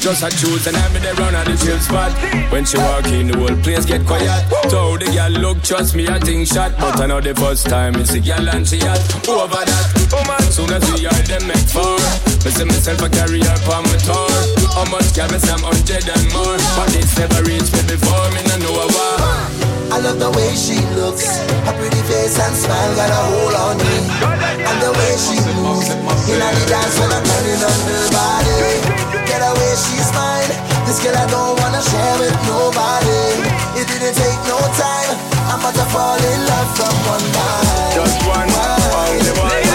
Just a choose and have me there run at the chill spot. When she walk in, the whole place get quiet. So the girl look, trust me, I think shot. But I know the first time it's a girl and she hot. Over that, oh man, soon as we are them make four. Me see myself a carry her on my tour. How much can me some hundred and more? But it's never reached me before, me no know war. I love the way she looks. Her pretty face and smile got a hold on me. And the way she moves. In the dance when I'm turning on her body. Get away, she's mine. This girl I don't wanna share with nobody. It didn't take no time. I'm about to fall in love from one night. Just one, only one.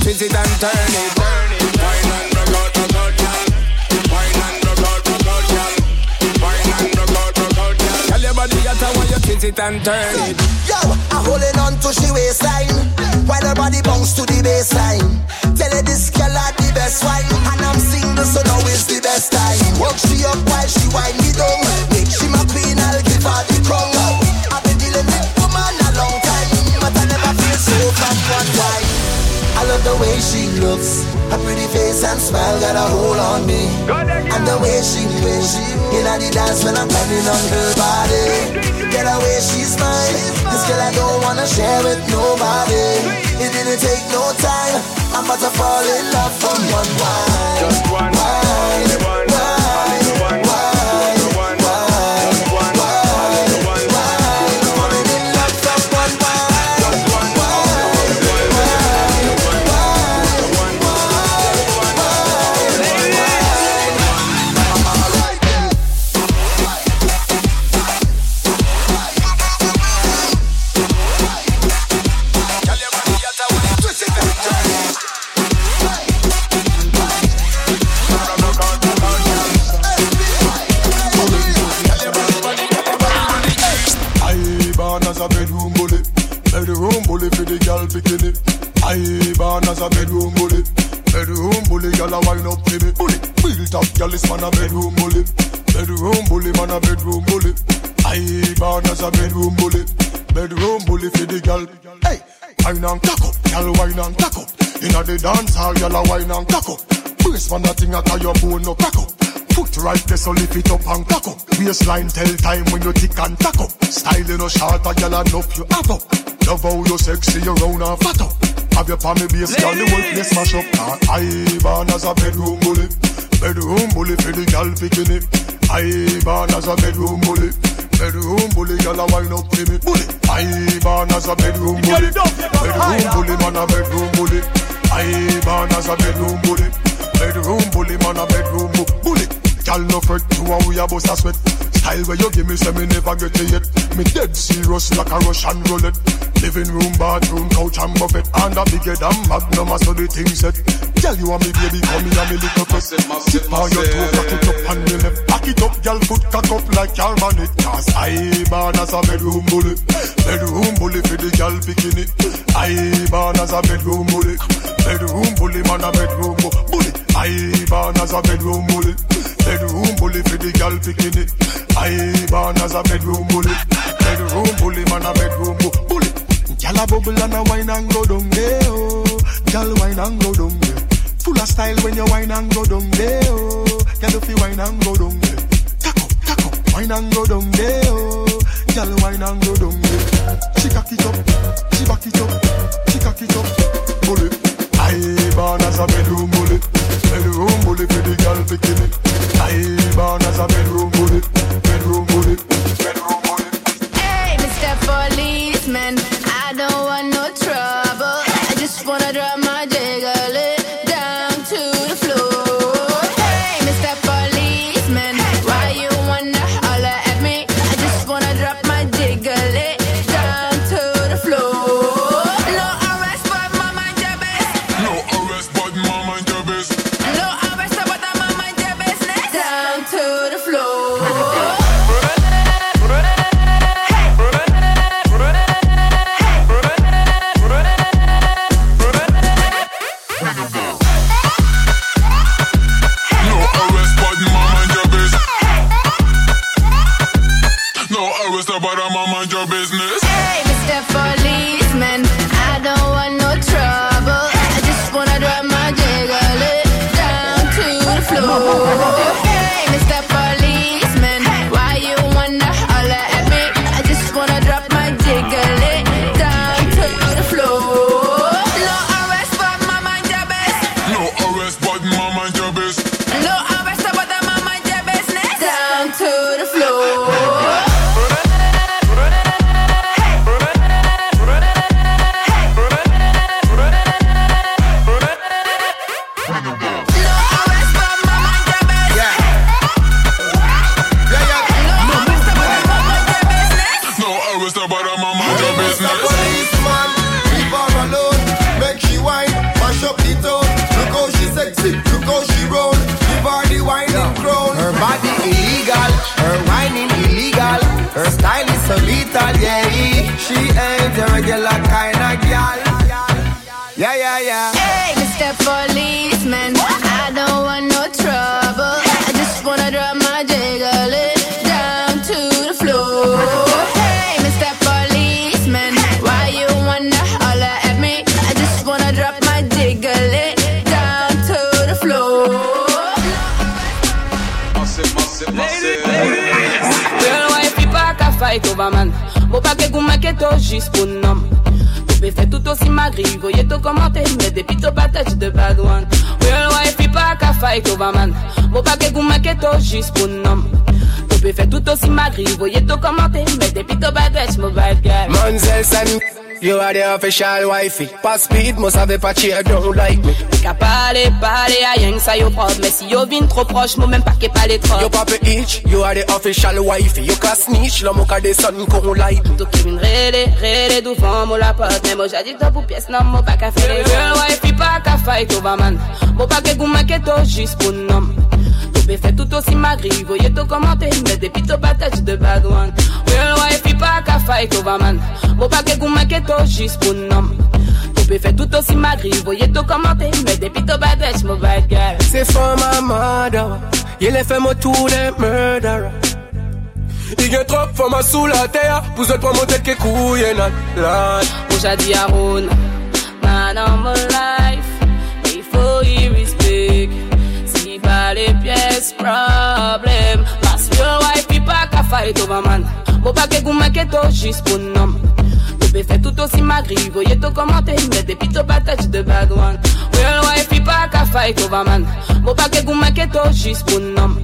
Twist it and turn it. Wine and rock out, rock out, girl. Wine and rock out, rock out, girl. Wine and rock out, rock out, girl. Your body that I you twist it and turn it. Yo, I'm holding on to she waistline while her body bounce to the baseline. Tell her this girl are the best wine, and I'm single, so now is the best time. Work she up while she wind me down. Make she my queen, I'll give her the crown. Looks. Her pretty face and smile got a hold on me. And the way she moves. In the dance when I'm coming on her body. Get away, she's mine. This girl I don't wanna share with nobody. It didn't take no time. I'm about to fall in love from one wine. Just one. Wine. So lift it up and cock up. Waistline tell time when you tick and tack up. Style in a short, a girl enough you have up. Love how you sexy, you round and fat up. Have your palmy base, girl, the whole place smash up. I born as a bedroom bully. Bedroom bully for the girl picking it. I born as a bedroom bully. Bedroom bully, girl, a wine up to me. Bully. I born as a bedroom bully. Bedroom bully, man, a bedroom bully. I born as a bedroom bully. Bedroom bully, man, a bedroom bully. Girl, no fret, to how we a bust a sweat. Style where you give me, say me never get it yet. Me dead serious like a Russian roulette. Living room, bathroom, couch and buffet. And a bigger than magnum, so the thing set. Girl, you want me baby, come here, me little pet. Sit on your toe, cock it up and your left. Back it up, girl, foot cock up like your man it. Cause I born as a bedroom bully. Bedroom bully for the girl bikini. I born as a bedroom bully. Bedroom bully, man a bedroom bully. I born as a bedroom bully. Bedroom bully for the girl bikini. I born as a bedroom bully. Bedroom bully, man a bedroom bully. Gyal a bubble and a wine and go down there. Oh. Gyal wine and go down there. Full of style when you wine and go down there. Oh. Gyal if you wine and go down there. Tack up, wine and go down there. Oh. Gyal wine and go down there. She cock it up, she back it up, she cock it up. Bully. I born as a bedroom bully. Bedroom bully for the girl bikini. I born as a bedroom bully, behaves, the regular kind jis kon nam Bebe se tout osi magri, voye to komante Mè depi to pataj de badwan Real wife pa ka fay to vaman Mo pa ke goumen ke to jis kon nam Bebe se tout osi magri, voye to komante Mè depi to pataj mo bad guy Manzel. You are the official wifey. Pas speed, moi savais pas cheer, don't like me. Qu'à parler, parler à rien ça yo propre. Mais si yo vin trop proche, moi même pas qu'est pas les trop. Yo papa itch, you are the official wifey. You can snitch, l'homme ka descend qu'on like. Tout qui vin rele, rele devant moi la porte. Mais moi top pour pièce, non, moi pas qu'à faire girl wifey, pas qu'à fight over man. Moi pas qu'à goût maquetto, oh, juste pour nom. Mais fait tout aussi magri, voyez tout commenter, mais depuis tout patate de bad one. Real wife, pas qu'à fight over man? Bon pas que goût maquetto, juste pour nom. Peux faire tout aussi magri, voyez tout commenter, mais depuis tout bad bitch, mon bad girl. C'est for my mother, il est fait moi tout les murderer. Il y a trop for ma sous la terre, vous êtes pas mon tête qui couille, nan, dit à Ron, man on my les pièces, problème. Parce que wife, il pas fight over man. Bon, pas que vous maquetto, juste pour nom. Tu faire tout aussi magri, voyez tout commenter, mais depuis patate de bad one. Real wife, il pas fight over man. Bon, pas que maquetto, juste pour nom.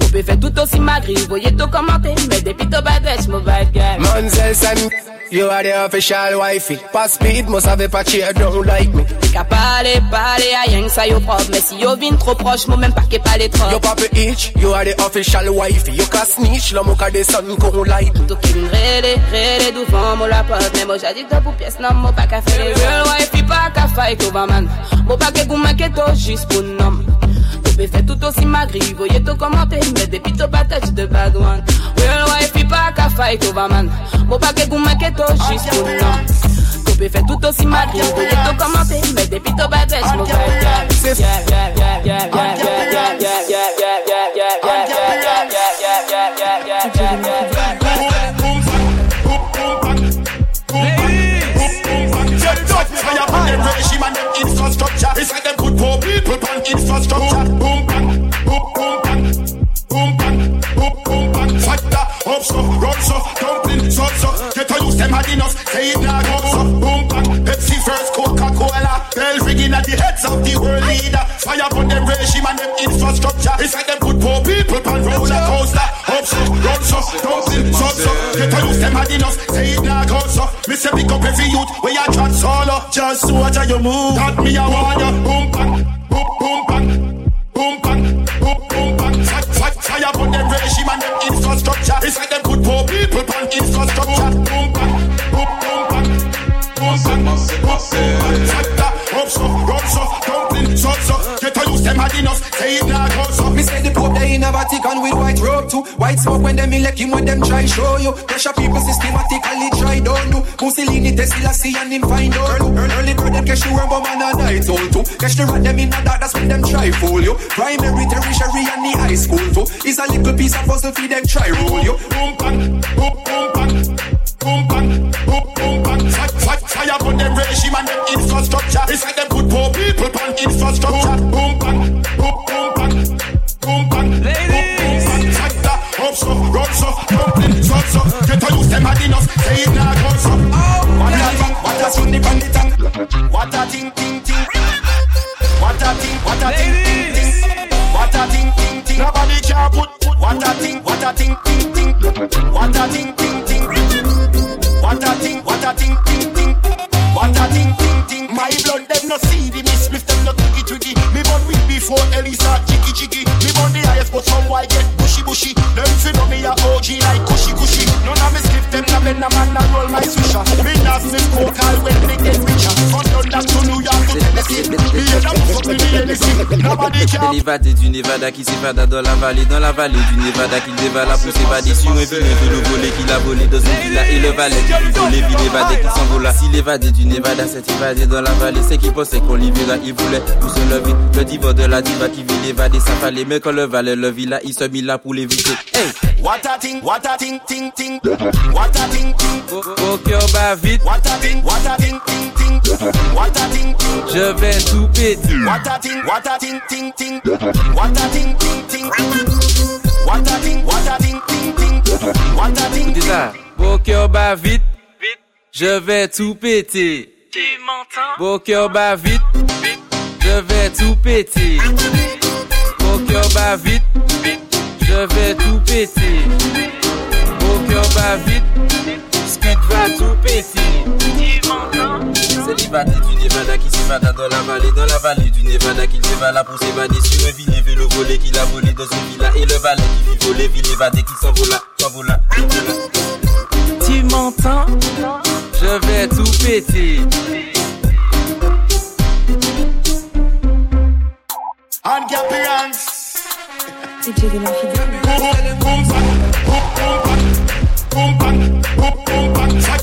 Tu faire tout aussi magri, voyez tout commenter, mais depuis bad bitch, mon bad guy. You are the official wifey. Pas speed, moi savais pas cheer, don't like me. Qu'à parler, parler à rien ça yo propre. Mais si yo vin trop proche, moi même pas qu'est pas les trop. Yo papa itch, you are the official wifey. You can snitch, l'homme au cas des sons qu'on like. Tout qui me rêle, rêle devant moi la porte. Mais moi top pour pièce, non, moi pas qu'à faire real wifey, pas qu'à fight over man. Moi pas qu'à goût maquetto, juste pour nom. Tu fait tout aussi magri, voyez tout commenter, mais depuis tout patate de bad one. Real wifey, pas qu'à fight over man. Moi pas qu'à goût maquetto, to juste pour nom. Coupé fait tout aussi bien voyez tout commenter, mais depuis tout bad them had enough. Say it now, go so boom bang. Pepsi first, Coca Cola. Bell ringing at the heads of the world leader. Fire on them regime and them infrastructure. It's like them put poor people on roller coaster. Up so, run so, dumpling so so. Get a use them had enough. Say it now, go so. Me say pick up every youth where you chat solo. Just watch how you move. That me a want you. Boom bang, boom boom bang, boom bang, boom boom bang. Fire, fire on them regime and them infrastructure. It's like them put poor people on infrastructure. Vatican with white robe too. White smoke when them elect him when them try show you. Pressure people systematically try don't do. Mussolini Tesla see and him find out. Early, early bird them catch the worm man a night old too. Catch the rat them in the dark, that's when them try fool you. Primary, tertiary and the high school too. It's a little piece of puzzle for them try roll you. Boom bang, boom boom bang, boom bang, boom boom bang. Fire, fire on them regime and them infrastructure. It's like them put poor people on infrastructure. Boom bang, boom boom bang, boom bang, boom boom bang. Fire up so, run so, dumpling so so. Get to use them hard enough, say it now go so. What a thing, what a swing the bandit tongue. What a thing, ting ting. What a thing, what a thing, ting ting. What a thing, ting ting. Nobody can put what a thing, what a thing, ting ting. What a thing, ting ting ting. Before Elisa jiggy jiggy. Me born the highest, but some white get bushy bushy. Them fi know me a OG like cushy cushy. None of me skip them, na blend a man and roll my swisher. Me not sniff coke all when me get richer. From London to New York to Tennessee. Me hear them fuck me, me hear the sick. Nobody can. L'évadé du Nevada qui s'évada dans la vallée, dans la vallée du Nevada qui dévala pour s'évader sur un de le voler qu'il a volé dans une villa et le valet qui volait, ville évadé qui s'envola. Si l'évadé du Nevada s'est évadé dans la vallée, c'est qu'il pensait qu'on l'y verra, il voulait pour se lever. Le diva de la diva qui vit l'évader, ça fallait, mais quand le valet le villa, il se mit là pour l'éviter. Hey! What a thing, what a thing, ting ting. What a thing, ting. Au cœur bat vite, What a thing, what a thing, ting ting. What a thing, ting. je vais tout péter. What a thing, what a thing, ting ting. What a thing, ting ting. What a thing, what a ting ting. What a ting. Beau cœur bat vite, je vais tout péter. Tu m'entends? Beau cœur bat vite, je vais tout péter. Beau cœur bat vite, je vais tout péter. Beau cœur bat vite, Skid va tout péter. C'est l'évadé du Nevada qui s'évada dans la vallée, dans la vallée du Nevada qui dévala pour s'évader sur un vilain vélo volé qu'il a volé dans une villa et le valet qui vit voler, ville évadé qui s'envola, s'envola. Tu m'entends? Je vais tout péter. And get the hands. DJ de l'infidèle. Boom, boom, bang, boom, boom, bang, boom, bang, boom, boom, bang. Fire, fire, fire